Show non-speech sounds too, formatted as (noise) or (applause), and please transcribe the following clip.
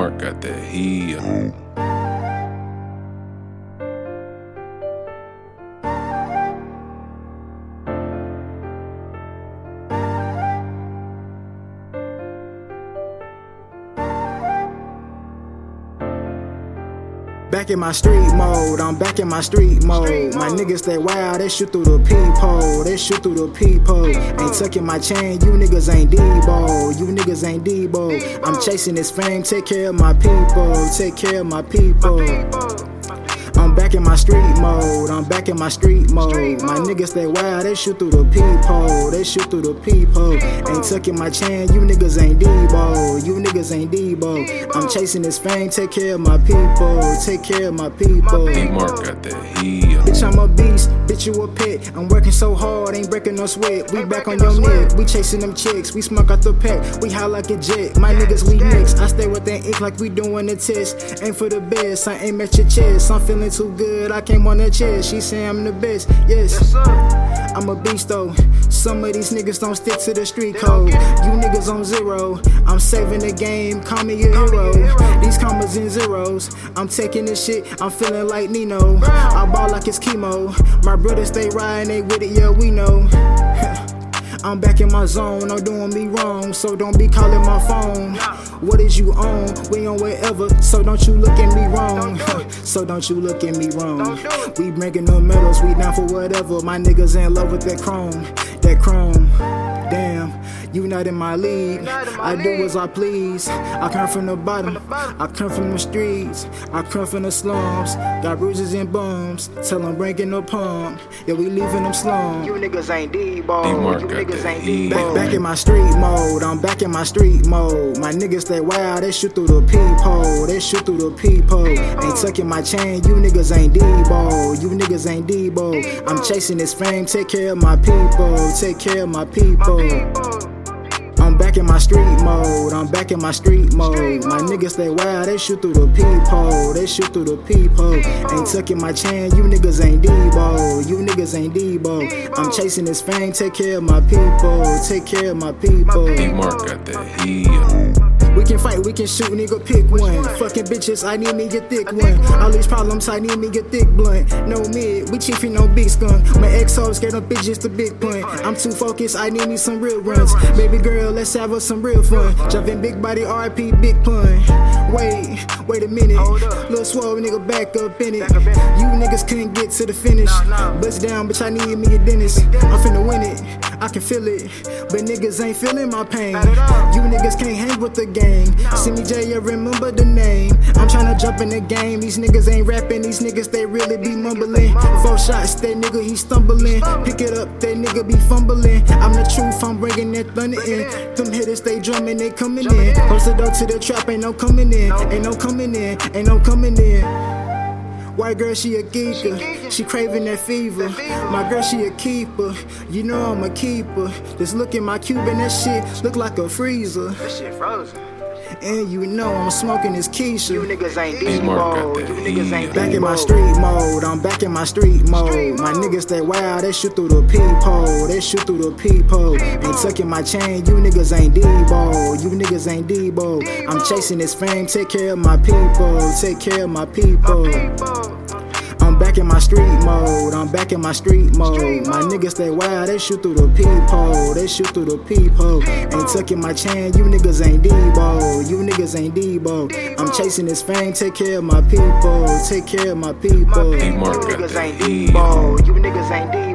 Mark got that heat. Um, Back in my street mode, I'm back in my street mode. My niggas stay wild, they shoot through the peephole, they shoot through the peephole. Ain't tucking my chain, you niggas ain't Deebo, you niggas ain't Deebo. I'm chasing this fame, take care of my people, take care of my people. I'm back in my street mode. I'm back in my street mode. My niggas stay wild, they shoot through the peephole. They shoot through the peephole. Ain't tucking my chain, you niggas ain't Deebo. You niggas ain't Deebo. I'm chasing this fame, take care of my people. Take care of my people. D Mark got that heat. Bitch, I'm a beast, bitch, you a pet. I'm working so hard, ain't breaking no sweat. We back on your neck, we chasing them chicks. We smoke out the pack, we high like a jet. My niggas, we mix. I stay with that ink like we doing a test. Aim for the best, I aim at your chest. I'm feeling too good, I came on that chest. She say I'm the best, yes. I'm a beast though. Some of these niggas don't stick to the street code. You niggas on zero. I'm saving the game, call me a hero. These commas and zeros. I'm taking this shit, I'm feeling like Nino. I ball like it's chemo. My brothers stay riding, they with it, yeah, we know. I'm back in my zone, no doing me wrong, so don't be calling my phone. What is you on? We on wherever, so don't you look at me wrong. (laughs) so don't you look at me wrong. We bringing the medals, we down for whatever. My niggas in love with that chrome, that chrome. Damn, you not in my league. I do as I please. I come from the bottom, I come from the streets, I come from the slums. Got bruises and bums. Tell them breaking the pump. Yeah, we leaving them slums. You niggas ain't Deebo. D-Mark You niggas ain't heat. Deebo. Back, back in my street mode. I'm back in my street mode. My niggas stay wild. They shoot through the peephole. They shoot through the peephole. Ain't tucking my chain. You niggas ain't Deebo. You niggas ain't Deebo. I'm chasing this fame. Take care of my people. Take care of my people. I'm back in my street mode. I'm back in my street mode. My niggas stay wild. They shoot through the peephole. They shoot through the peephole. Ain't tucking my chain. You niggas ain't Deebo. You niggas ain't Deebo. I'm chasing this fame. Take care of my people. Take care of my people. D Mark got that heat. We can fight, we can shoot, nigga, pick one. Fucking bitches, I need me a thick one. All these problems, I need me a thick blunt. No mid, we chiefin' no big skunk. My ex hoes get up bitches the big punt. I'm too focused, I need me some real runs. Baby girl, let's have us some real fun. Jumpin' big body, RP, big pun. Wait, wait a minute. Little swole nigga, back up in it. You niggas couldn't get to the finish. Bust down, bitch, I need me a dentist. I'm finna win it, I can feel it. But niggas ain't feeling my pain. You niggas can't hang with the gang. SemyJayy, you remember the name. I'm tryna jump in the game. These niggas ain't rapping, these niggas they really be mumbling. Four shots, that nigga he stumbling. Pick it up, that nigga be fumbling. I'm the truth, I'm bringing that thunder in. Them hitters they drumming, they coming in. Close the door to the trap, ain't no coming in. Ain't no coming in, ain't no coming in. White girl, she a geeker. She craving that fever. My girl, she a keeper. You know I'm a keeper. Just look at my cube and that shit look like a freezer. This shit frozen. And you know I'm smoking this Keisha. You niggas ain't D-Mark got Deebo. that You niggas ain't. Back in my street mode, I'm back in my street mode. My niggas stay wild, they shoot through the peephole, they shoot through the peephole. Ain't tucking my chain, you niggas ain't Deebo, you niggas ain't Deebo. I'm chasing this fame, take care of my people, take care of my people. Back in my street mode. I'm back in my street mode. My niggas stay wild. They shoot through the peephole. They shoot through the peephole. Ain't tucking my chain. You niggas ain't Deebo. You niggas ain't Deebo. I'm chasing this fame. Take care of my people. Take care of my people. You niggas ain't. Deebo. You niggas ain't Deebo.